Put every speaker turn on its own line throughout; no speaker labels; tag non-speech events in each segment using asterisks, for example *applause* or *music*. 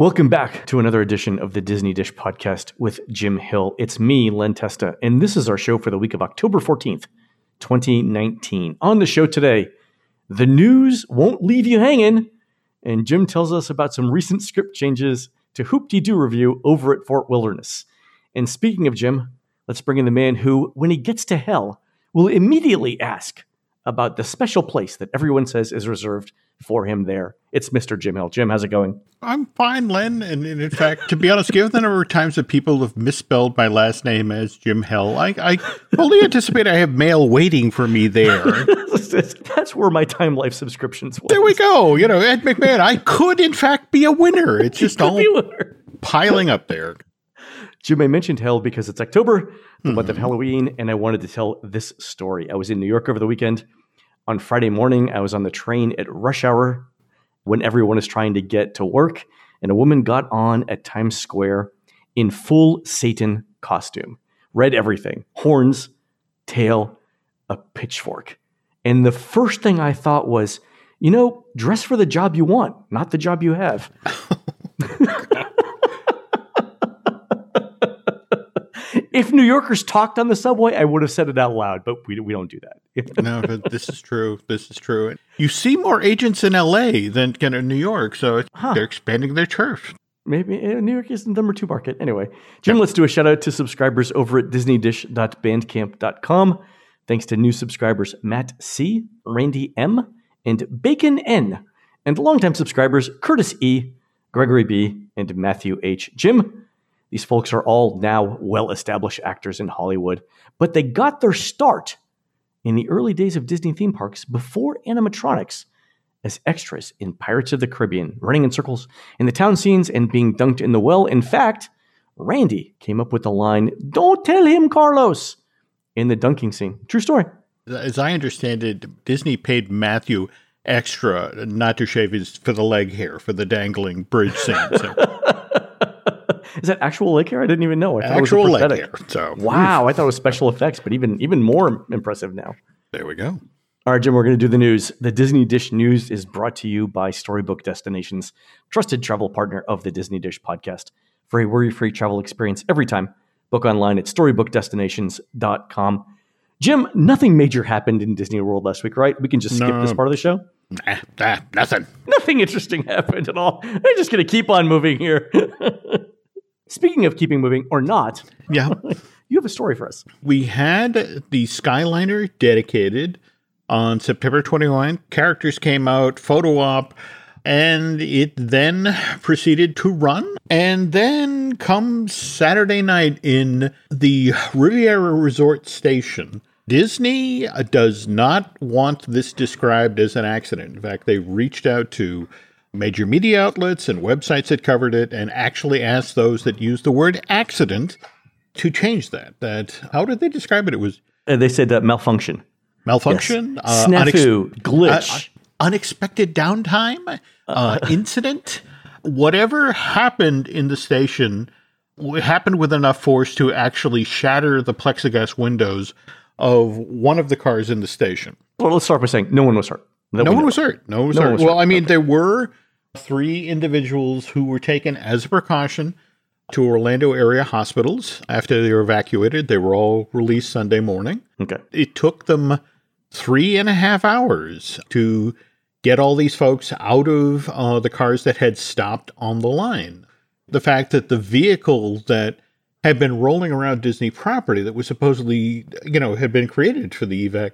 Welcome back to another edition of the Disney Dish podcast with Jim Hill. It's me, Len Testa, and this is our show for the week of October 14th, 2019. On the show today, the news won't leave you hanging, and Jim tells us about some recent script changes to Hoop-Dee-Doo Revue over at Fort Wilderness. And speaking of Jim, let's bring in the man who, when he gets to hell, will immediately ask about the special place that everyone says is reserved for him there. It's Mr. Jim Hell. Jim, how's it going?
I'm fine, Len. And, and in fact, to be honest, given the number of times that people have misspelled my last name as Jim Hill, I, I fully anticipate I have mail waiting for me there. *laughs*
That's where my Time Life subscriptions was.
There we go. You know, Ed McMahon, I could in fact be a winner. It's just all piling up there.
Jim, I mentioned hell because it's October, the mm-hmm. month of Halloween, and I wanted to tell this story. I was in New York over the weekend on Friday morning, I was on the train at rush hour when everyone is trying to get to work, and a woman got on at Times Square in full Satan costume. red everything horns, tail, a pitchfork. And the first thing I thought was, you know, dress for the job you want, not the job you have. *laughs* if New Yorkers talked on the subway, I would have said it out loud, but we, we don't do that. *laughs*
no, but this is true. This is true. You see more agents in LA than in New York, so huh. they're expanding their turf.
Maybe uh, New York is the number two market. Anyway, Jim, yeah. let's do a shout out to subscribers over at disneydish.bandcamp.com. Thanks to new subscribers Matt C., Randy M., and Bacon N., and longtime subscribers Curtis E., Gregory B., and Matthew H. Jim, these folks are all now well established actors in Hollywood, but they got their start in the early days of Disney theme parks before animatronics as extras in Pirates of the Caribbean, running in circles in the town scenes and being dunked in the well. In fact, Randy came up with the line, Don't tell him, Carlos, in the dunking scene. True story.
As I understand it, Disney paid Matthew extra not to shave his for the leg hair for the dangling bridge scene. So. *laughs*
Is that actual leg hair? I didn't even know. I thought
actual leg hair. So
wow, I thought it was special effects, but even even more impressive now.
There we go.
All right, Jim, we're going to do the news. The Disney Dish News is brought to you by Storybook Destinations, trusted travel partner of the Disney Dish podcast. For a worry free travel experience every time, book online at storybookdestinations.com. Jim, nothing major happened in Disney World last week, right? We can just skip no. this part of the show.
Nah, nah, nothing.
Nothing interesting *laughs* happened at all. I'm just going to keep on moving here. *laughs* Speaking of keeping moving or not,
yeah, *laughs*
you have a story for us.
We had the Skyliner dedicated on September 21. Characters came out, photo op, and it then proceeded to run. And then comes Saturday night in the Riviera Resort Station. Disney does not want this described as an accident. In fact, they reached out to major media outlets and websites that covered it and actually asked those that used the word accident to change that. That how did they describe it? It was
uh, they said that malfunction,
malfunction,
yes. uh, snafu, unex- glitch,
uh, unexpected downtime, uh, incident, whatever happened in the station happened with enough force to actually shatter the plexiglass windows of one of the cars in the station.
Well, let's start by saying no one was hurt.
No one was hurt. No one was no hurt. One was well, hurt. I mean, okay. there were three individuals who were taken as a precaution to Orlando area hospitals after they were evacuated. They were all released Sunday morning.
Okay.
It took them three and a half hours to get all these folks out of uh, the cars that had stopped on the line. The fact that the vehicle that had been rolling around Disney property that was supposedly, you know, had been created for the evac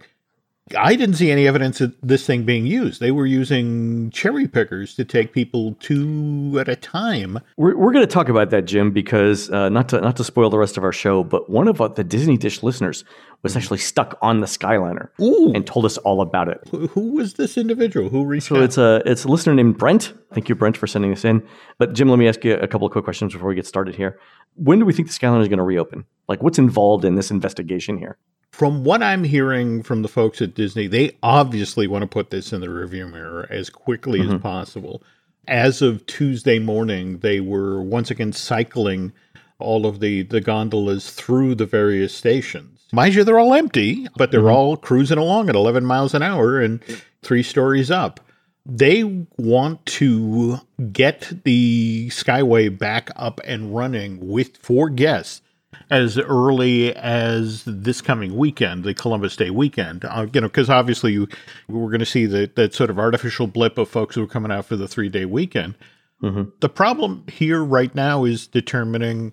I didn't see any evidence of this thing being used. They were using cherry pickers to take people two at a time.
We're, we're going to talk about that, Jim, because uh, not to not to spoil the rest of our show, but one of uh, the Disney Dish listeners was mm-hmm. actually stuck on the Skyliner
Ooh.
and told us all about it.
Who, who was this individual? Who reached
so
out?
it's a it's a listener named Brent. Thank you, Brent, for sending this in. But Jim, let me ask you a couple of quick questions before we get started here. When do we think the Skyliner is going to reopen? Like, what's involved in this investigation here?
From what I'm hearing from the folks at Disney, they obviously want to put this in the review mirror as quickly mm-hmm. as possible. As of Tuesday morning, they were once again cycling all of the, the gondolas through the various stations. Mind you, they're all empty, but they're mm-hmm. all cruising along at 11 miles an hour and three stories up. they want to get the Skyway back up and running with four guests as early as this coming weekend, the Columbus Day weekend. Uh, you know, because obviously you, we're going to see that that sort of artificial blip of folks who are coming out for the three day weekend. Mm-hmm. The problem here right now is determining: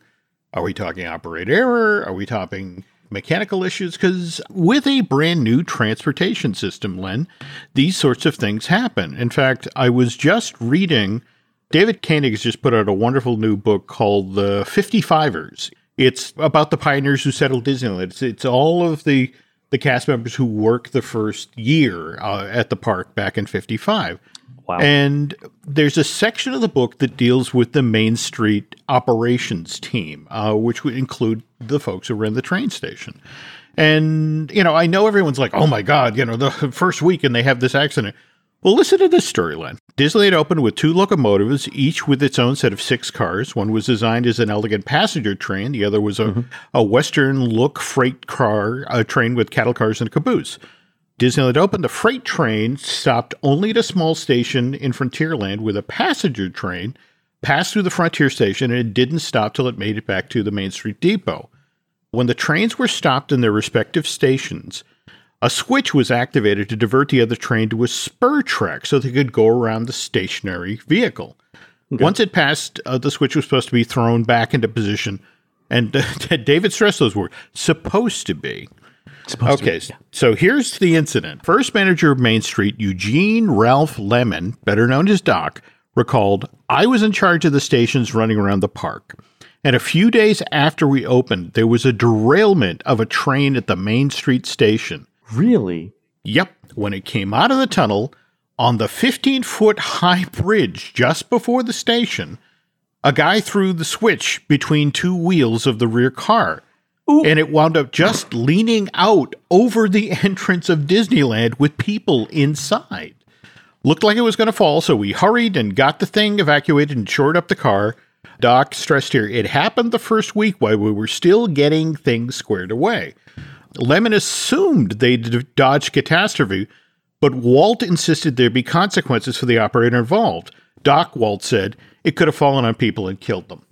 Are we talking operator error? Are we talking mechanical issues? Because with a brand new transportation system, Len, these sorts of things happen. In fact, I was just reading. David Koenig has just put out a wonderful new book called The 55ers. It's about the pioneers who settled Disneyland. It's, it's all of the the cast members who worked the first year uh, at the park back in 55. Wow. And there's a section of the book that deals with the Main Street operations team, uh, which would include the folks who ran the train station. And, you know, I know everyone's like, oh my God, you know, the first week and they have this accident. Well, listen to this storyline. Disneyland opened with two locomotives, each with its own set of six cars. One was designed as an elegant passenger train, the other was a, mm-hmm. a Western look freight car, a train with cattle cars and a caboose. Disneyland opened, the freight train stopped only at a small station in Frontierland with a passenger train, passed through the Frontier station, and it didn't stop till it made it back to the Main Street Depot. When the trains were stopped in their respective stations, a switch was activated to divert the other train to a spur track so they could go around the stationary vehicle. Okay. Once it passed, uh, the switch was supposed to be thrown back into position. And *laughs* uh, David stressed those words supposed to be. Supposed okay, to be, yeah. so here's the incident. First manager of Main Street, Eugene Ralph Lemon, better known as Doc, recalled I was in charge of the stations running around the park. And a few days after we opened, there was a derailment of a train at the Main Street station.
Really?
Yep. When it came out of the tunnel on the 15 foot high bridge just before the station, a guy threw the switch between two wheels of the rear car. Ooh. And it wound up just leaning out over the *laughs* entrance of Disneyland with people inside. Looked like it was going to fall, so we hurried and got the thing evacuated and shored up the car. Doc stressed here it happened the first week while we were still getting things squared away. Lemon assumed they'd dodged catastrophe, but Walt insisted there be consequences for the operator involved. Doc, Walt said, it could have fallen on people and killed them.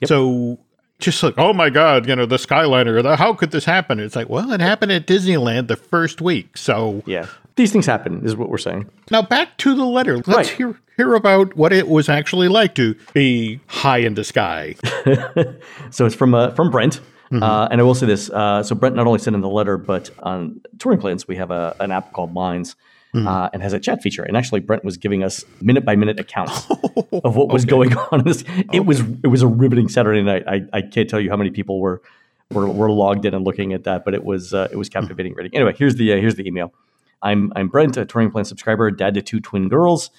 Yep. So just like, oh my God, you know, the Skyliner, the, how could this happen? It's like, well, it happened at Disneyland the first week. So,
yeah, these things happen, is what we're saying.
Now, back to the letter. Let's right. hear, hear about what it was actually like to be high in the sky. *laughs*
so, it's from, uh, from Brent. Mm-hmm. Uh, and I will say this: uh, so Brent not only sent in the letter, but on touring plans we have a, an app called Lines, mm-hmm. uh, and has a chat feature. And actually, Brent was giving us minute by minute accounts *laughs* of what was okay. going on. It okay. was it was a riveting Saturday night. I, I can't tell you how many people were were, were logged in and looking at that, but it was uh, it was captivating mm-hmm. reading. Anyway, here's the uh, here's the email. I'm I'm Brent, a touring plan subscriber, dad to two twin girls,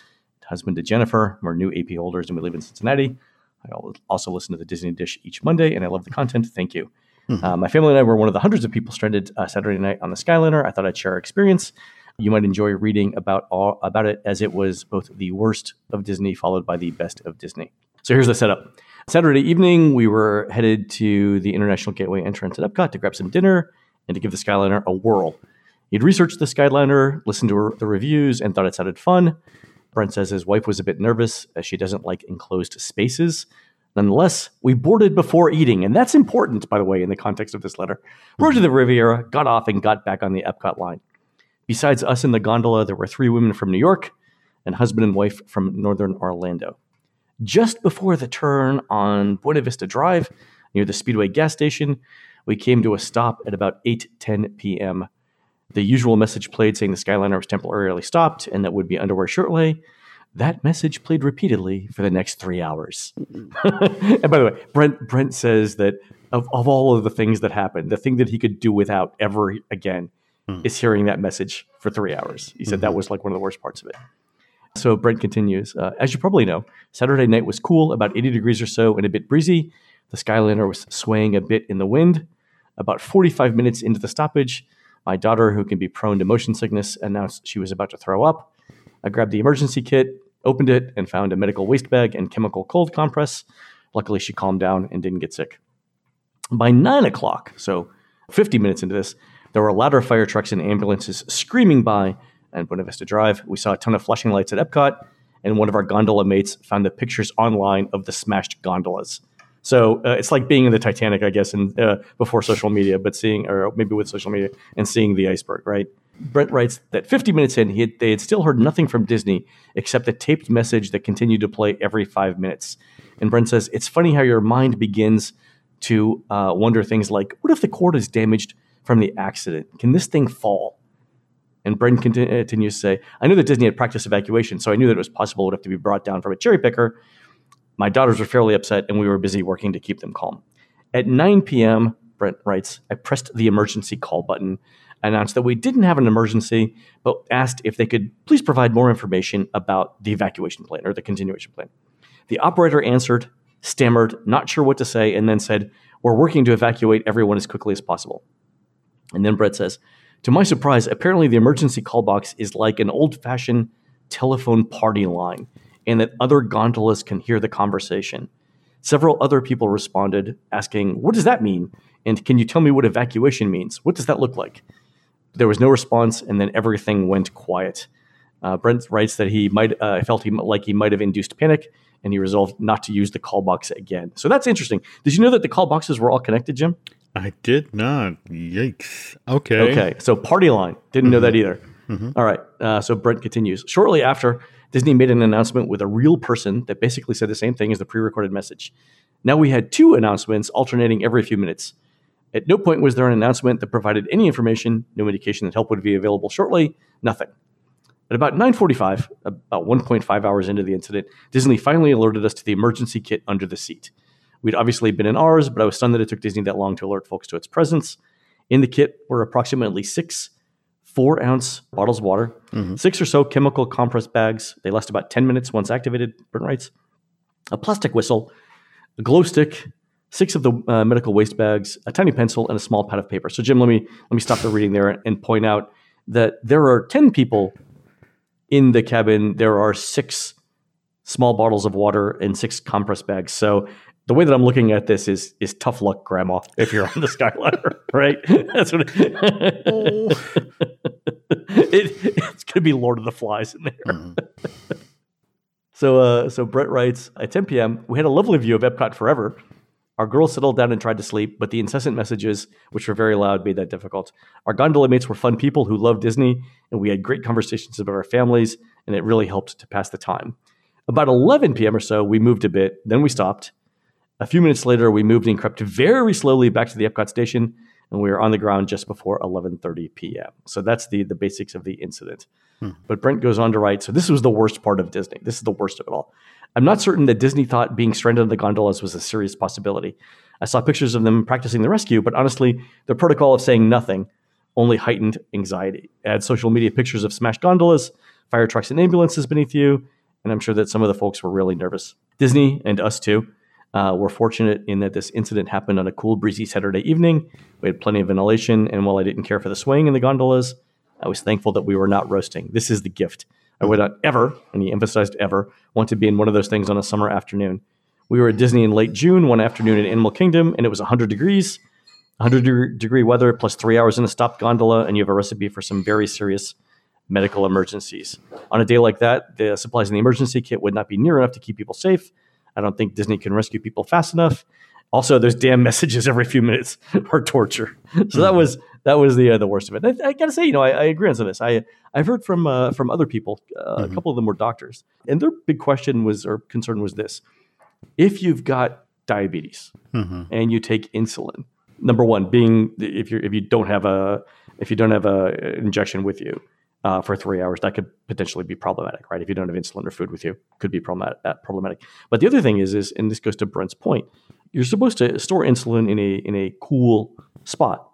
husband to Jennifer. We're new AP holders, and we live in Cincinnati. I also listen to the Disney Dish each Monday, and I love the content. Thank you. Mm-hmm. Uh, my family and I were one of the hundreds of people stranded uh, Saturday night on the Skyliner. I thought I'd share our experience. You might enjoy reading about all about it, as it was both the worst of Disney followed by the best of Disney. So here's the setup. Saturday evening, we were headed to the International Gateway entrance at Epcot to grab some dinner and to give the Skyliner a whirl. He'd researched the Skyliner, listened to the reviews, and thought it sounded fun. Brent says his wife was a bit nervous as she doesn't like enclosed spaces. Nonetheless, we boarded before eating, and that's important, by the way, in the context of this letter. Rode to the Riviera, got off, and got back on the Epcot line. Besides us in the gondola, there were three women from New York and husband and wife from northern Orlando. Just before the turn on Buena Vista Drive, near the Speedway gas station, we came to a stop at about 8:10 p.m. The usual message played saying the Skyliner was temporarily stopped and that would be underway shortly. That message played repeatedly for the next three hours. *laughs* and by the way, Brent Brent says that of, of all of the things that happened, the thing that he could do without ever again mm. is hearing that message for three hours. He said mm-hmm. that was like one of the worst parts of it. So Brent continues, uh, as you probably know, Saturday night was cool, about 80 degrees or so, and a bit breezy. The Skyliner was swaying a bit in the wind. About 45 minutes into the stoppage, my daughter, who can be prone to motion sickness, announced she was about to throw up. I grabbed the emergency kit, opened it, and found a medical waste bag and chemical cold compress. Luckily, she calmed down and didn't get sick. By nine o'clock, so 50 minutes into this, there were a ladder fire trucks and ambulances screaming by and Buena Vista Drive. We saw a ton of flashing lights at Epcot, and one of our gondola mates found the pictures online of the smashed gondolas. So uh, it's like being in the Titanic, I guess, and uh, before social media, but seeing, or maybe with social media, and seeing the iceberg, right? Brent writes that 50 minutes in, had, they had still heard nothing from Disney except a taped message that continued to play every five minutes. And Brent says, It's funny how your mind begins to uh, wonder things like, what if the cord is damaged from the accident? Can this thing fall? And Brent continues to say, I knew that Disney had practiced evacuation, so I knew that it was possible it would have to be brought down from a cherry picker. My daughters were fairly upset, and we were busy working to keep them calm. At 9 p.m., Brent writes, I pressed the emergency call button, announced that we didn't have an emergency, but asked if they could please provide more information about the evacuation plan or the continuation plan. The operator answered, stammered, not sure what to say, and then said, We're working to evacuate everyone as quickly as possible. And then Brent says, To my surprise, apparently the emergency call box is like an old fashioned telephone party line, and that other gondolas can hear the conversation. Several other people responded, asking, What does that mean? And can you tell me what evacuation means? What does that look like? There was no response, and then everything went quiet. Uh, Brent writes that he might uh, felt he like he might have induced panic, and he resolved not to use the call box again. So that's interesting. Did you know that the call boxes were all connected, Jim?
I did not. Yikes. Okay.
Okay. So party line. Didn't mm-hmm. know that either. Mm-hmm. All right. Uh, so Brent continues. Shortly after, Disney made an announcement with a real person that basically said the same thing as the pre-recorded message. Now we had two announcements alternating every few minutes. At no point was there an announcement that provided any information, no indication that help would be available shortly, nothing. At about 9:45, about 1.5 hours into the incident, Disney finally alerted us to the emergency kit under the seat. We'd obviously been in ours, but I was stunned that it took Disney that long to alert folks to its presence. In the kit were approximately six four ounce bottles of water, mm-hmm. six or so chemical compress bags. They last about 10 minutes once activated, Brent writes, a plastic whistle, a glow stick, six of the uh, medical waste bags, a tiny pencil, and a small pad of paper. So, Jim, let me let me stop the reading there and point out that there are 10 people in the cabin. There are six small bottles of water and six compress bags. So the way that I'm looking at this is is tough luck, Grandma. If you're on the Skyliner, *laughs* right? That's what. It, oh. *laughs* it, it's going to be Lord of the Flies in there. Mm-hmm. *laughs* so, uh, so Brent writes at 10 p.m. We had a lovely view of Epcot forever. Our girls settled down and tried to sleep, but the incessant messages, which were very loud, made that difficult. Our gondola mates were fun people who loved Disney, and we had great conversations about our families, and it really helped to pass the time. About 11 p.m. or so, we moved a bit, then we stopped. A few minutes later, we moved and crept very slowly back to the Epcot station, and we were on the ground just before 11:30 p.m. So that's the the basics of the incident. Hmm. But Brent goes on to write, so this was the worst part of Disney. This is the worst of it all. I'm not certain that Disney thought being stranded on the gondolas was a serious possibility. I saw pictures of them practicing the rescue, but honestly, the protocol of saying nothing only heightened anxiety. Add social media pictures of smashed gondolas, fire trucks, and ambulances beneath you, and I'm sure that some of the folks were really nervous. Disney and us too uh, we're fortunate in that this incident happened on a cool, breezy Saturday evening. We had plenty of ventilation, and while I didn't care for the swaying in the gondolas, I was thankful that we were not roasting. This is the gift. I would not ever, and he emphasized ever, want to be in one of those things on a summer afternoon. We were at Disney in late June, one afternoon in Animal Kingdom, and it was 100 degrees, 100 degree weather, plus three hours in a stopped gondola, and you have a recipe for some very serious medical emergencies. On a day like that, the supplies in the emergency kit would not be near enough to keep people safe, I don't think Disney can rescue people fast enough. Also, those damn messages every few minutes *laughs* are torture. So that was that was the uh, the worst of it. I, I got to say, you know, I, I, agree on some of this. I I've heard from uh, from other people. Uh, mm-hmm. A couple of them were doctors, and their big question was or concern was this: if you've got diabetes mm-hmm. and you take insulin, number one being if you if you don't have a if you don't have a injection with you, uh, for three hours, that could potentially be problematic, right? If you don't have insulin or food with you, could be problematic. Uh, problematic. But the other thing is, is and this goes to Brent's point, you're supposed to store insulin in a in a cool spot.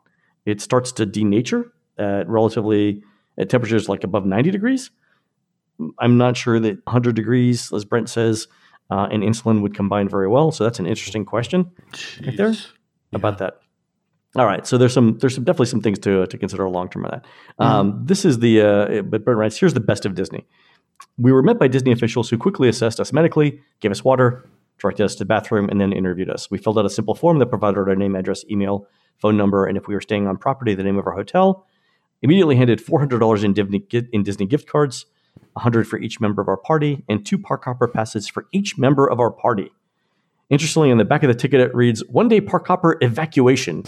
It starts to denature at relatively at temperatures like above 90 degrees. I'm not sure that 100 degrees, as Brent says, uh, and insulin would combine very well. So that's an interesting question Jeez. right there yeah. about that. All right, so there's some there's some, definitely some things to to consider long term on that. Mm-hmm. Um, this is the uh, but Brent writes here's the best of Disney. We were met by Disney officials who quickly assessed us medically, gave us water, directed us to the bathroom, and then interviewed us. We filled out a simple form that provided our name, address, email, phone number, and if we were staying on property, the name of our hotel. immediately handed $400 in Disney, in Disney gift cards, 100 for each member of our party, and two park hopper passes for each member of our party. Interestingly, on the back of the ticket, it reads one day park hopper evacuation.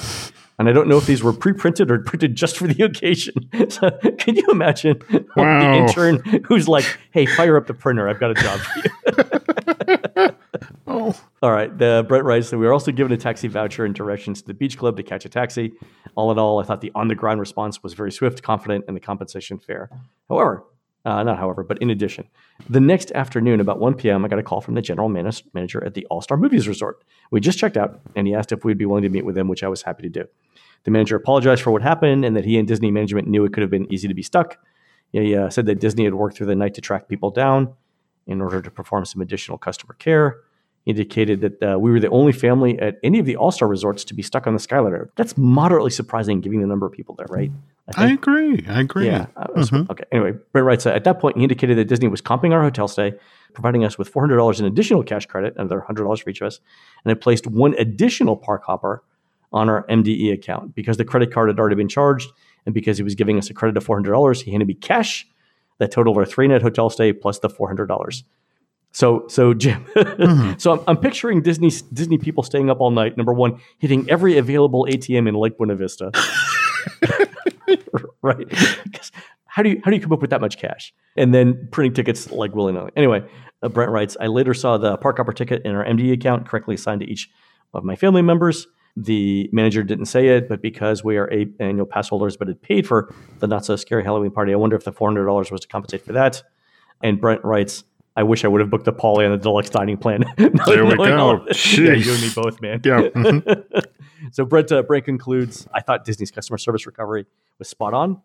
And I don't know if these were pre printed or printed just for the *laughs* occasion. So, can you imagine
Wow.
the intern who's like, hey, fire up the printer. I've got a job for you. *laughs*
Oh,
All right. The Brent writes that we were also given a taxi voucher and directions to the beach club to catch a taxi. All in all, I thought the on the ground response was very swift, confident, and the compensation fair. However, uh, not however, but in addition, the next afternoon, about 1 p.m., I got a call from the general manager at the All Star Movies Resort. We just checked out, and he asked if we'd be willing to meet with him, which I was happy to do. The manager apologized for what happened and that he and Disney management knew it could have been easy to be stuck. He uh, said that Disney had worked through the night to track people down in order to perform some additional customer care. He indicated that uh, we were the only family at any of the All Star resorts to be stuck on the Skyliner. That's moderately surprising given the number of people there, right?
I agree. I agree.
Yeah. I was- mm-hmm. Okay. Anyway, Brent writes at that point, he indicated that Disney was comping our hotel stay, providing us with $400 in additional cash credit, another $100 for each of us, and had placed one additional park hopper on our MDE account because the credit card had already been charged. And because he was giving us a credit of $400, he handed me cash that totaled our three night hotel stay plus the $400. So, so *laughs* Jim, mm-hmm. so I'm, I'm picturing Disney Disney people staying up all night. Number one, hitting every available ATM in Lake Buena Vista, *laughs* *laughs* right? 'Cause how do you how do you come up with that much cash? And then printing tickets like willy nilly. Anyway, uh, Brent writes, I later saw the park hopper ticket in our MD account correctly assigned to each of my family members. The manager didn't say it, but because we are a annual pass holders, but it paid for the not so scary Halloween party, I wonder if the four hundred dollars was to compensate for that. And Brent writes, I wish I would have booked the Poly and the deluxe dining plan. *laughs*
There we go.
Yeah, you and me both, man.
Yeah. *laughs*
So Brent, uh, Brent concludes, I thought Disney's customer service recovery was spot on.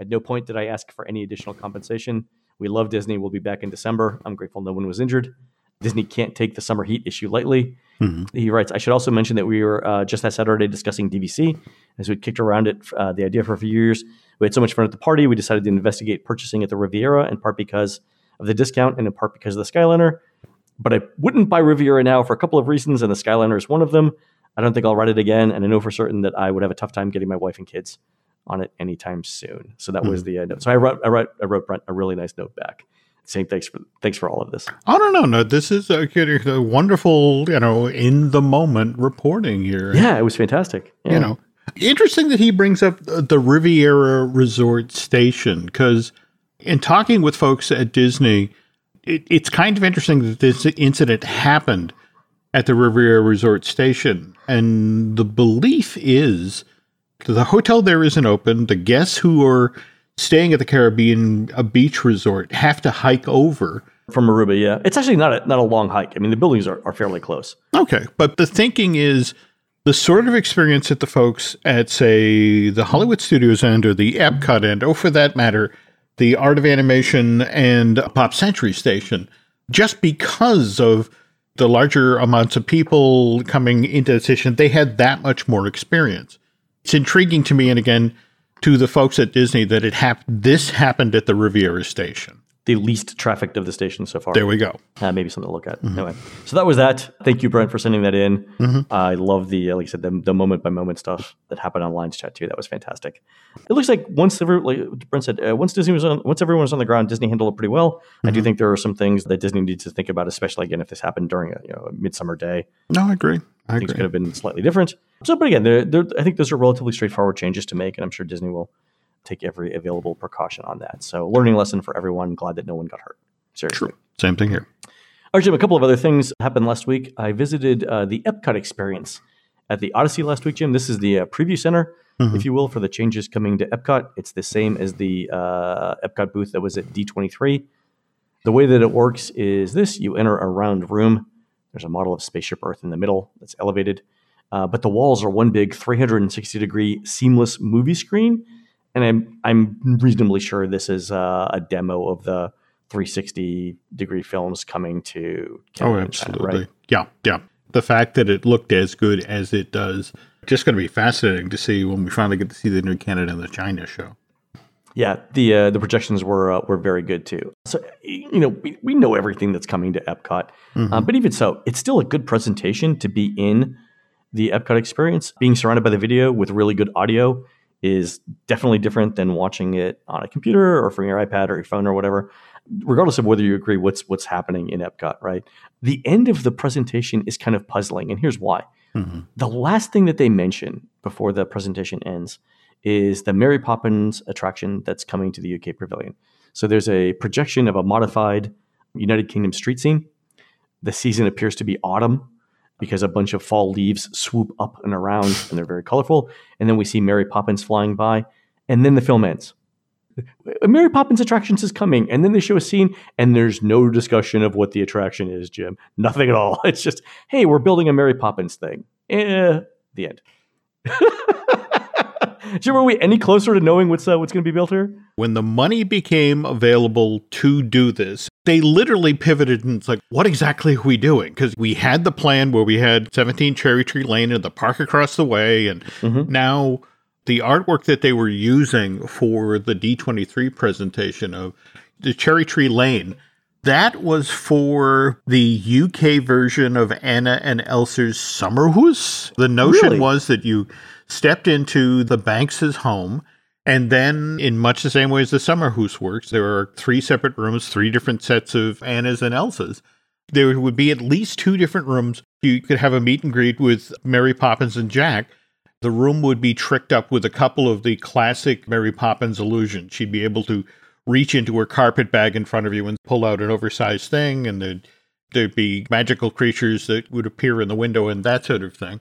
At no point did I ask for any additional compensation. We love Disney. We'll be back in December. I'm grateful no one was injured. Disney can't take the summer heat issue lightly.
Mhm.
He writes, I should also mention that we were uh, just that Saturday discussing DVC as we kicked around it, uh, the idea for a few years. We had so much fun at the party. We decided to investigate purchasing at the Riviera in part because of the discount and in part because of the Skyliner. But I wouldn't buy Riviera now for a couple of reasons, and the Skyliner is one of them. I don't think I'll ride it again, and I know for certain that I would have a tough time getting my wife and kids on it anytime soon. So that was the uh, note. So I wrote, I wrote, I wrote Brent a really nice note back, saying thanks for thanks for all of this.
I don't know. No, this is a, a wonderful, you know, in the moment reporting here.
Yeah, it was fantastic. Yeah.
You know, interesting that he brings up the the Riviera Resort Station because in talking with folks at Disney, it, it's kind of interesting that this incident happened at the Riviera Resort Station. And the belief is that the hotel there isn't open. The guests who are staying at the Caribbean, a beach resort, have to hike over.
from Aruba. Yeah, it's actually not a not a long hike. I mean, the buildings are, are fairly close.
Okay. But the thinking is the sort of experience that the folks at, say, the Hollywood Studios end or the Epcot end, or for that matter, the Art of Animation and Pop Century Station, just because of the larger amounts of people coming into the station, they had that much more experience. It's intriguing to me, and again, to the folks at Disney, that it happened. this happened at the Riviera Station.
The least trafficked of the stations so far.
There we go.
Uh, maybe something to look at. Anyway, so that was that. Thank you, Brent, for sending that in.
Mhm.
I love the, uh, like I said, the, the moment by moment stuff that happened on Lines Chat too. That was fantastic. It looks like once every, like Brent said, uh, once Disney was on, once everyone was on the ground, Disney handled it pretty well. I do think there are some things that Disney needs to think about, especially again if this happened during a, you know, a midsummer day.
No, I agree. I
Things
agree.
could have been slightly different. So, but again, they're, they're, I think those are relatively straightforward changes to make, and I'm sure Disney will take every available precaution on that. So, learning lesson for everyone. Glad that no one got hurt. Seriously.
True. Same thing here.
All right, Jim, a couple of other things happened last week. I visited uh, the Epcot experience at the Odyssey last week, Jim. This is the uh, preview center,
Mhm.
if you will, for the changes coming to Epcot. It's the same as the uh, Epcot booth that was at D23. The way that it works is this you enter a round room. There's a model of Spaceship Earth in the middle that's elevated, uh, but the walls are one big 360 degree seamless movie screen. And I'm, I'm reasonably sure this is uh, a demo of the 360 degree films coming to
Oh,
Canada China,
absolutely.
right?
Yeah, yeah. The fact that it looked as good as it does, just going to be fascinating to see when we finally get to see the new Canada and the China show.
Yeah, the uh, the projections were uh, were very good too. So you know we, we know everything that's coming to Epcot, uh, but even so, it's still a good presentation to be in the Epcot experience. Being surrounded by the video with really good audio is definitely different than watching it on a computer or from your iPad or your phone or whatever. Regardless of whether you agree what's what's happening in Epcot, right? The end of the presentation is kind of puzzling, and here's why. Mm-hmm. The last thing that they mention before the presentation ends is the Mary Poppins attraction that's coming to the UK Pavilion. So there's a projection of a modified United Kingdom street scene. The season appears to be autumn because a bunch of fall leaves swoop up and around and they're very colorful. And then we see Mary Poppins flying by, and then the film ends. Mary Poppins attractions is coming, and then they show a scene, and there's no discussion of what the attraction is, Jim. Nothing at all. *laughs* It's just, hey, we're building a Mary Poppins thing. Eh, the end. *laughs* Jim, are we any closer to knowing what's uh, what's going to be built here?
When the money became available to do this, they literally pivoted and it's like, what exactly are we doing? Because we had the plan where we had 17 Cherry Tree Lane and the park across the way, and mm-hmm. now the artwork that they were using for the D23 presentation of the Cherry Tree Lane. That was for the UK version of Anna and Elsa's Sommerhus. The notion really? was that you stepped into the Banks's home. And then, in much the same way as the Sommerhus works, there are three separate rooms, three different sets of Anna's and Elsa's. There would be at least two different rooms. You could have a meet and greet with Mary Poppins and Jack. The room would be tricked up with a couple of the classic Mary Poppins illusions. She'd be able to reach into her carpet bag in front of you and pull out an oversized thing, and there'd, there'd be magical creatures that would appear in the window and that sort of thing.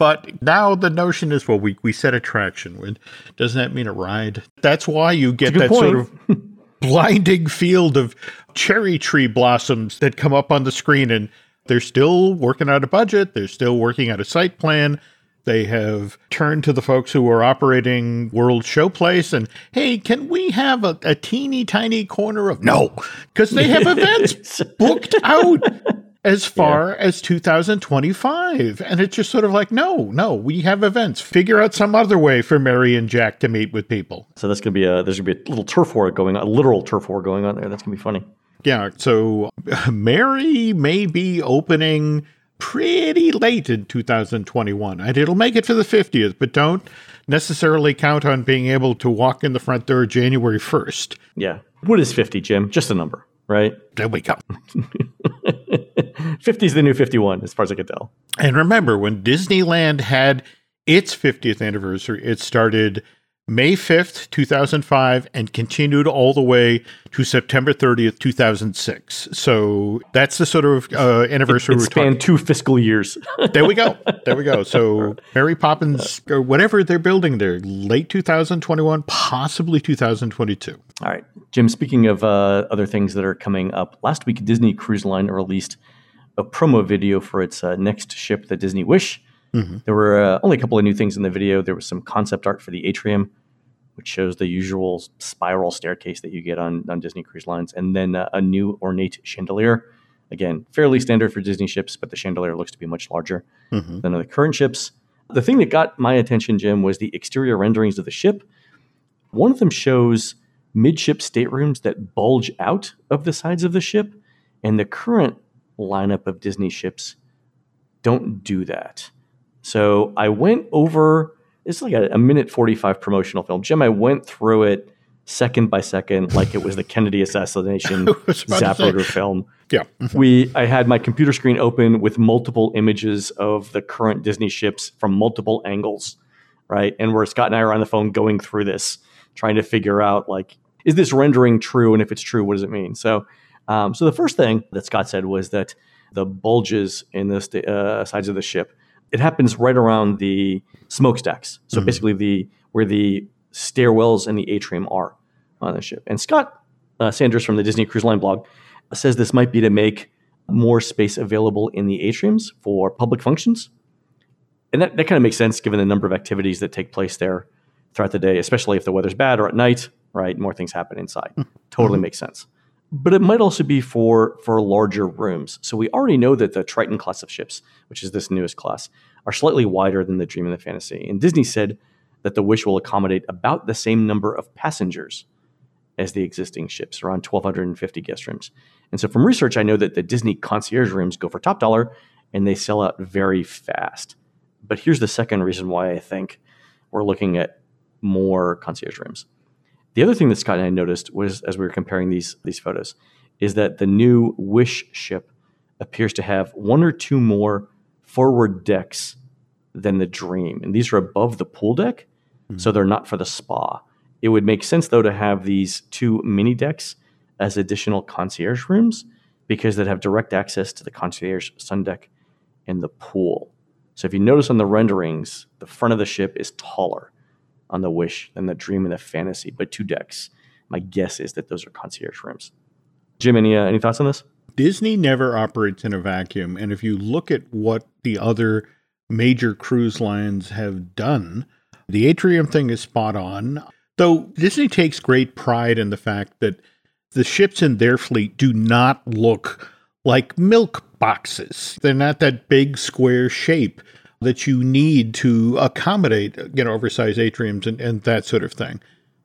But now the notion is, well, we, we set attraction. Doesn't that mean a ride? That's why you get that point. sort of *laughs* blinding field of cherry tree blossoms that come up on the screen. And they're still working out a budget. They're still working out a site plan. They have turned to the folks who are operating World Showplace and, hey, can we have a, a teeny tiny corner of no? Because they have *laughs* events booked out as far yeah. as 2025. And it's just sort of like, no, no, we have events. Figure out some other way for Mary and Jack to meet with people.
So that's to be a, there's going to be a little turf war going on, a literal turf war going on there. That's going to be funny.
Yeah. So *laughs* Mary may be opening pretty late in 2021. And it'll make it for the 50th, but don't necessarily count on being able to walk in the front door January 1st.
Yeah. What is 50, Jim? Just a number, right?
There we go. *laughs*
50 is the new 51, as far as I can tell.
And remember, when Disneyland had its 50th anniversary, it started May 5th, 2005, and continued all the way to September 30th, 2006. So that's the sort of uh, anniversary
it, it spanned two fiscal years. *laughs*
there we go. There we go. *laughs* So Mary Poppins, or whatever they're building there, late 2021, possibly 2022.
All right. Jim, speaking of uh, other things that are coming up, last week Disney Cruise Line released a promo video for its uh, next ship, the Disney Wish. Mm-hmm. There were uh, only a couple of new things in the video. There was some concept art for the atrium, which shows the usual spiral staircase that you get on, on Disney cruise lines, and then uh, a new ornate chandelier. Again, fairly standard for Disney ships, but the chandelier looks to be much larger mm-hmm. than the current ships. The thing that got my attention, Jim, was the exterior renderings of the ship. One of them shows midship staterooms that bulge out of the sides of the ship, and the current lineup of Disney ships don't do that. So I went over, it's like a, a minute 45 promotional film. Jim, I went through it second by second like it was the *laughs* Kennedy assassination *laughs* Zapruder film.
Yeah.
we I had my computer screen open with multiple images of the current Disney ships from multiple angles, right? And where Scott and I are on the phone going through this, trying to figure out like, is this rendering true? And if it's true, what does it mean? So um, so the first thing that Scott said was that the bulges in the st- uh, sides of the ship, it happens right around the smokestacks. So mm-hmm. basically, the where the stairwells and the atrium are on the ship. And Scott uh, Sanders from the Disney Cruise Line blog says this might be to make more space available in the atriums for public functions. And that, that kind of makes sense given the number of activities that take place there throughout the day, especially if the weather's bad or at night, right? More things happen inside. Mm-hmm. Totally makes sense but it might also be for for larger rooms. So we already know that the Triton class of ships, which is this newest class, are slightly wider than the Dream and the Fantasy. And Disney said that the Wish will accommodate about the same number of passengers as the existing ships, around 1,250 guest rooms. And so from research, I know that the Disney concierge rooms go for top dollar and they sell out very fast. But here's the second reason why I think we're looking at more concierge rooms. The other thing that Scott and I noticed was as we were comparing these these photos is that the new Wish ship appears to have one or two more forward decks than the Dream, and these are above the pool deck, mm-hmm. so they're not for the spa. It would make sense though to have these two mini decks as additional concierge rooms because they'd have direct access to the concierge sun deck and the pool. So if you notice on the renderings, the front of the ship is taller on the Wish than the Dream and the Fantasy, but two decks. My guess is that those are concierge rooms. Jim, any uh, any thoughts on this?
Disney never operates in a vacuum, and if you look at what the other major cruise lines have done, the atrium thing is spot on. Though Disney takes great pride in the fact that the ships in their fleet do not look like milk boxes. They're not that big square shape that you need to accommodate, you know, oversized atriums and, and that sort of thing.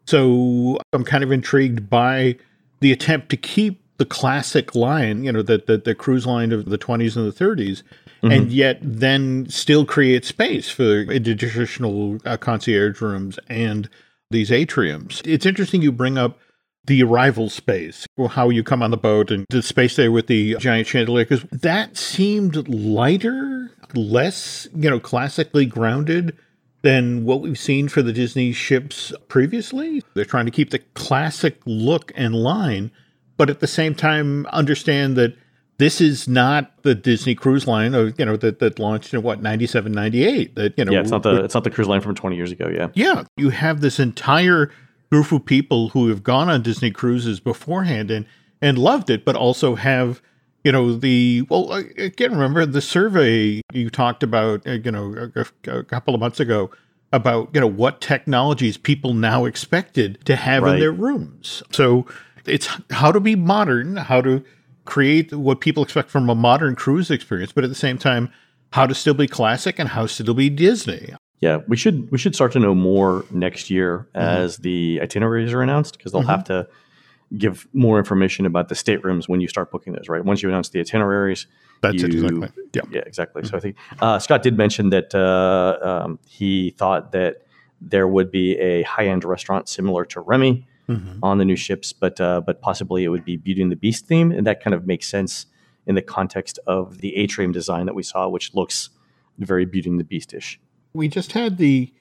So I'm kind of intrigued by the attempt to keep the classic line, you know, the, the, the cruise line of the 20s and the 30s, mm-hmm. and yet then still create space for additional uh, concierge rooms and these atriums. It's interesting you bring up the arrival space, how you come on the boat and the space there with the giant chandelier, because that seemed lighter, less, you know, classically grounded than what we've seen for the Disney ships previously. They're trying to keep the classic look and line, but at the same time understand that this is not the Disney cruise line of, you know, that, that launched in what, 97, 98. That, you know,
yeah, it's not the, it's not the cruise line from 20 years ago. Yeah.
Yeah. You have this entire group of people who have gone on Disney cruises beforehand and and loved it, but also have you know the well again remember the survey you talked about uh, you know a, a couple of months ago about you know what technologies people now expected to have right. in their rooms. So it's how to be modern, how to create what people expect from a modern cruise experience, but at the same time, how to still be classic and how to still be Disney.
Yeah, we should we should start to know more next year mm-hmm. as the itineraries are announced because they'll mm-hmm. have to give more information about the staterooms when you start booking those. Right, once you announce the itineraries,
that's you, it exactly.
Yeah, yeah, exactly. Mm-hmm. So I think uh, Scott did mention that uh, um, he thought that there would be a high end restaurant similar to Remy mm-hmm. on the new ships, but uh, but possibly it would be Beauty and the Beast theme, and that kind of makes sense in the context of the atrium design that we saw, which looks very Beauty and the Beastish
we just had the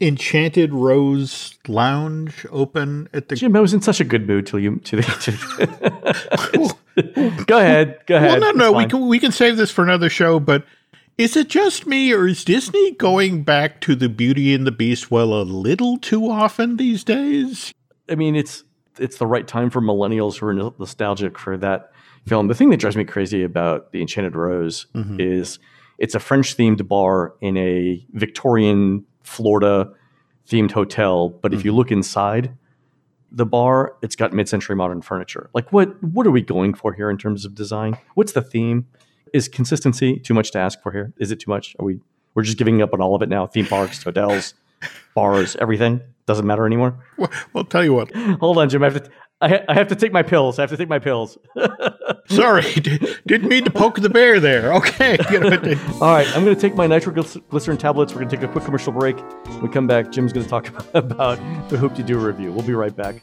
Enchanted Rose Lounge open at the.
Jim, I was in such a good mood till you to the. To go ahead, go ahead.
Well, no, no, we can we can save this for another show. But is it just me, or is Disney going back to the Beauty and the Beast well a little too often these days?
I mean, it's it's the right time for millennials who are nostalgic for that film. The thing that drives me crazy about the Enchanted Rose mm-hmm. is it's a French themed bar in a Victorian Florida themed hotel. But mm-hmm. if you mm-hmm. look inside the bar, it's got mid century modern furniture. Like what what are we going for here in terms of design? What's the theme? Is consistency too much to ask for here? Is it too much? Are we we're just giving up on all of it now? Theme parks, *laughs* hotels, bars, everything doesn't matter anymore.
Well, well, tell you what. *laughs*
Hold on, Jim. I have to. I, I have to take my pills. I have to take my pills. *laughs*
Sorry, *laughs* didn't mean to poke the bear there. Okay. *laughs*
All right, I'm going to take my nitroglycerin tablets. We're going to take a quick commercial break. When we come back, Jim's going to talk *laughs* about the Hoop-Dee-Doo Revue. We'll be right back.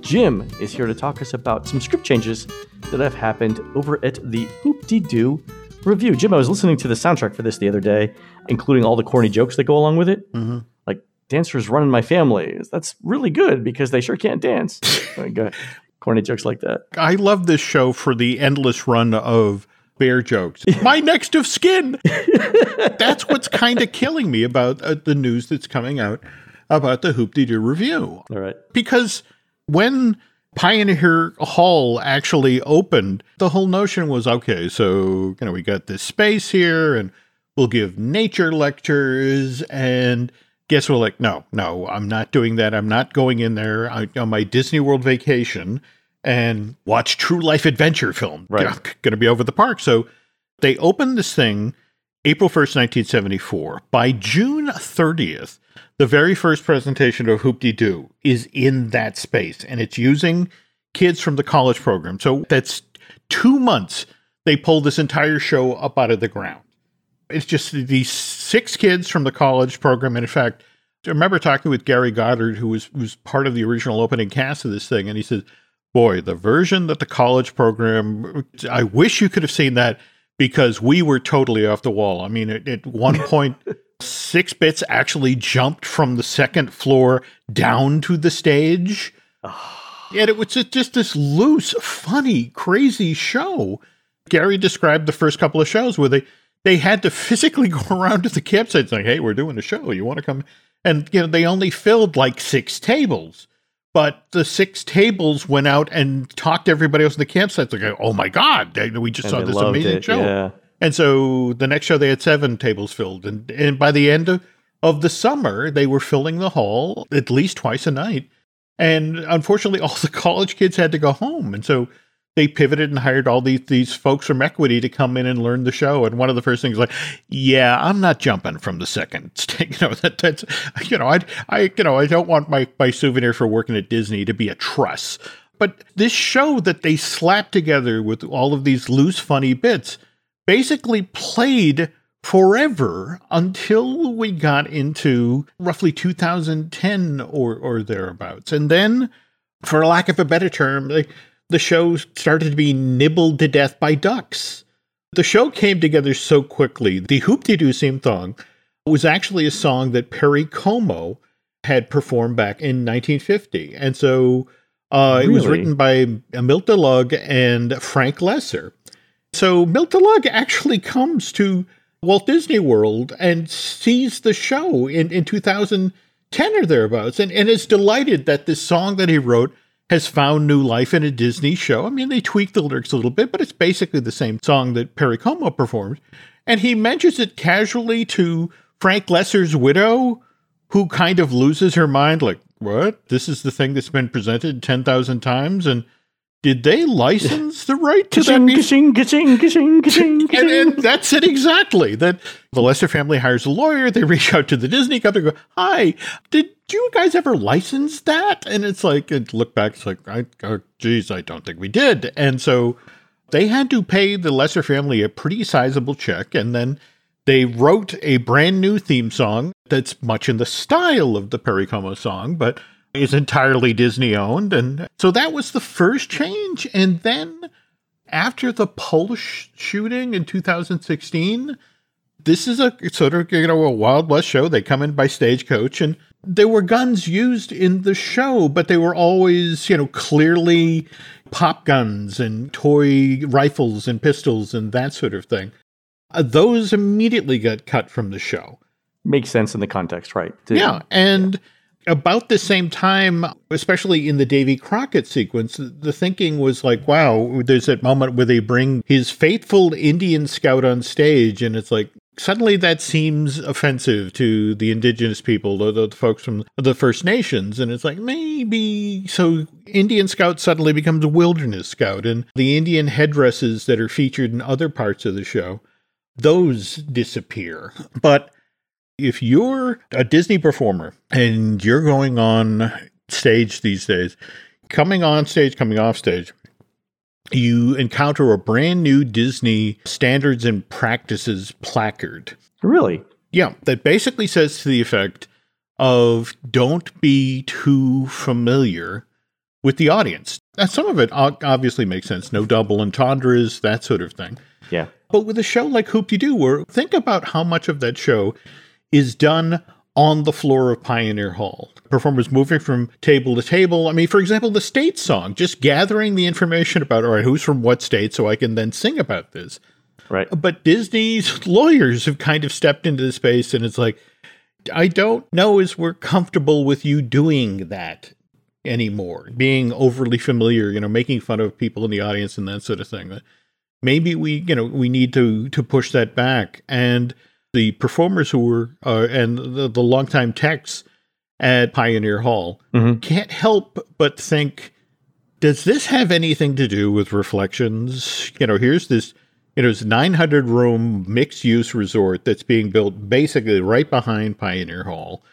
Jim is here to talk us about some script changes that have happened over at the Hoop-Dee-Doo Revue. Jim, I was listening to the soundtrack for this the other day, including all the corny jokes that go along with it. Mm-hmm. Like dancers running my family. That's really good because they sure can't dance. *laughs* corny jokes like that.
I love this show for the endless run of bear jokes. *laughs* my next of skin. that's what's kind of killing me about uh, the news that's coming out about the Hoop-Dee-Doo Revue.
All right.
Because when Pioneer Hall actually opened, the whole notion was okay, so, you know, we got this space here and we'll give nature lectures and guess we're like, no, no, I'm not doing that. I'm not going in there I, on my Disney World vacation and watch true life adventure film.
Right.
I'm going to be over the park. So they opened this thing April 1st, 1974. By June 30th, the very first presentation of Hoop-Dee-Doo is in that space, and it's using kids from the college program. So that's two months they pulled this entire show up out of the ground. It's just these six kids from the college program. And in fact, I remember talking with Gary Goddard, who was, was part of the original opening cast of this thing, and he said, Boy, the version that the college program, I wish you could have seen that because we were totally off the wall. I mean, at, at one *laughs* point, six bits actually jumped from the second floor down to the stage. *sighs* and it was just, just this loose, funny, crazy show. Gary described the first couple of shows where they they had to physically *laughs* go around to the campsite saying, "Hey, we're doing a show. You want to come?" And you know, they only filled like six tables, but the six tables went out and talked to everybody else in the campsite. Like, "Oh my god, we just
And
saw this amazing
it,
show!"
Yeah.
And so the next show they had seven tables filled, and and by the end of, of the summer they were filling the hall at least twice a night. And unfortunately, *laughs* all the college kids had to go home, and so they pivoted and hired all these these folks from Equity to come in and learn the show. And one of the first things like, yeah, I'm not jumping from the second. *laughs* You know that that's you know I I you know I don't want my my souvenir for working at Disney to be a truss. But this show that they slapped together with all of these loose, funny bits basically played forever until we got into roughly 2010 or or thereabouts. And then, for lack of a better term, like, the show started to be nibbled to death by ducks. The show came together so quickly. The Hoop-Dee-Doo theme song was actually a song that Perry Como had performed back in 1950. And so uh, it was written by Milt DeLugg and Frank Loesser. So Milt DeLugg actually comes to Walt Disney World and sees the show in, in 2010 or thereabouts and, and is delighted that this song that he wrote has found new life in a Disney show. I mean, they tweak the lyrics a little bit, but it's basically the same song that Perry Como performed. And he mentions it casually to Frank Loesser's widow, who kind of loses her mind like, what? This is the thing that's been presented 10,000 times? And did they license the right to that music?
ka-ching, ka-ching, ka-ching, ka-ching, *laughs*
And, and that's it exactly. That the Loesser family hires a lawyer. They reach out to the Disney company. Go, hi, did you guys ever license that? And it's like, and look back, it's like, I, oh, geez, I don't think we did. And so they had to pay the Loesser family a pretty sizable check, and then they wrote a brand new theme song that's much in the style of the Perry Como song, but is entirely Disney owned. And so that was the first change. And then after the Pulse shooting in 2016, this is a sort of you know a Wild West show. They come in by stagecoach, and there were guns used in the show, but they were always you know clearly pop guns and toy rifles and pistols and that sort of thing. Uh, those immediately got cut from the show.
Makes sense in the context, right?
Yeah, and about the same time, especially in the Davy Crockett sequence, the thinking was like, wow, there's that moment where they bring his faithful Indian scout on stage, and it's like, suddenly that seems offensive to the indigenous people, the, the folks from the First Nations. And it's like, maybe so Indian Scout suddenly becomes a wilderness scout, and the Indian headdresses that are featured in other parts of the show, those disappear. But if you're a Disney performer and you're going on stage these days, coming on stage, coming off stage, you encounter a brand new Disney standards and practices placard.
Really?
Yeah, that basically says to the effect of don't be too familiar with the audience. Now, some of it obviously makes sense. No double entendres, that sort of thing.
Yeah.
But with a show like Hoop-Dee-Doo, where think about how much of that show is done on the floor of Pioneer Hall. Performers moving from table to table. I mean, for example, the state song, just gathering the information about, all right, who's from what state so I can then sing about this.
Right.
But Disney's *laughs* lawyers have kind of stepped into the space and it's like, I don't know as we're comfortable with you doing that anymore, being overly familiar, you know, making fun of people in the audience and that sort of thing. Maybe we, you know, we need to to push that back. And the performers who were uh, and the, the longtime techs at Pioneer Hall
Mhm.
can't help but think, does this have anything to do with reflections? You know, here's this, you know, this 900 room mixed use resort that's being built basically right behind Pioneer Hall,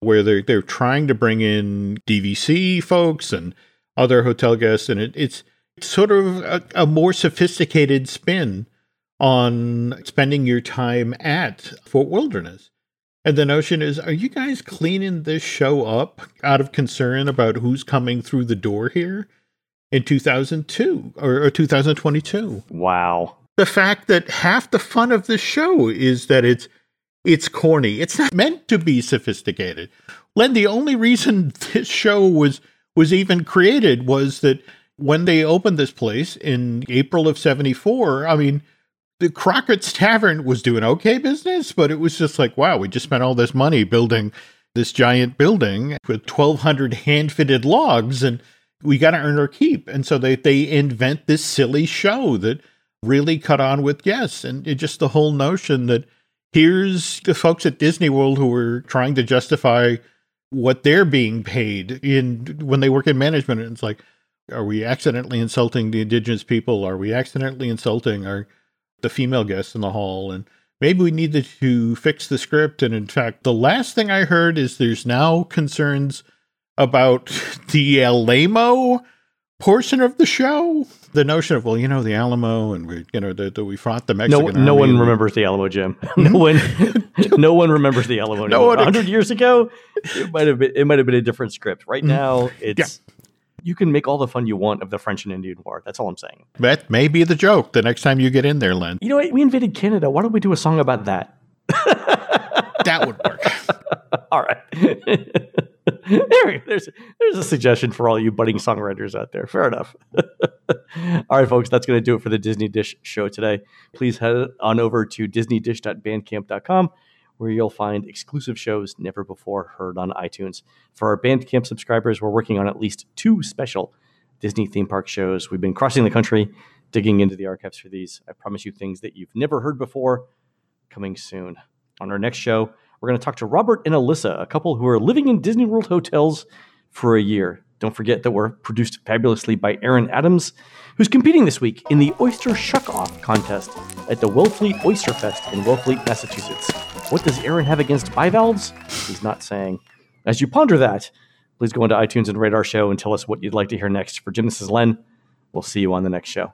where they're they're trying to bring in DVC folks and other hotel guests, and it, it's sort of a, a more sophisticated spin on spending your time at Fort Wilderness. And the notion is, are you guys cleaning this show up out of concern about who's coming through the door here in 2002 or, or 2022?
Wow.
The fact that half the fun of this show is that it's it's corny. It's not meant to be sophisticated. Len, the only reason *laughs* this show was was even created was that when they opened this place in April of 74, I mean, the Crockett's Tavern was doing okay business, but it was just like, wow, we just spent all this money building this giant building with 1,200 hand fitted logs, and we got to earn our keep. And so they, they invent this silly show that really cut on with guests. And it just the whole notion that here's the folks at Disney World who are trying to justify what they're being paid in when they work in management. And it's like, are we accidentally insulting the indigenous people? Are we accidentally insulting our the female guests in the hall? And maybe we needed to fix the script. And in fact, the last thing I heard is there's now concerns about *laughs* the Alamo portion of the show. The notion of well, you know, the Alamo, and we, you know, that we fought the
No,
Mexican.
no
army
one
and
remembers the Alamo, Jim. *laughs* no one, *laughs* no one remembers the Alamo.
No
No
one-
hundred years ago, it might have been. It might have been a different script. Right
Mm.
now, it's you can make all the fun you want of the French and Indian War. That's all I'm saying.
That may be the joke the next time you get in there, Len.
You know what? We invaded Canada. Why don't we do a song about that? *laughs*
That would work. *laughs*
All right. *laughs* there, there's there's a suggestion for all you budding songwriters out there. Fair enough. all right, folks, that's going to do it for the Disney Dish show today. Please head on over to disneydish.bandcamp.com where you'll find exclusive shows never before heard on iTunes. For our Bandcamp subscribers, we're working on at least two special Disney theme park shows. We've been crossing the country, digging into the archives for these. I promise you things that you've never heard before coming soon. On our next show, we're going to talk to Robert and Alyssa, a couple who are living in Disney World hotels for a year. Don't forget that we're produced fabulously by Aaron Adams, who's competing this week in the Oyster Shuck Off contest at the Wellfleet Oyster Fest in Wellfleet, Massachusetts. What does Aaron have against bivalves? He's not saying. As you ponder that, please go into iTunes and rate our show and tell us what you'd like to hear next. For Jim, this is Len. We'll see you on the next show.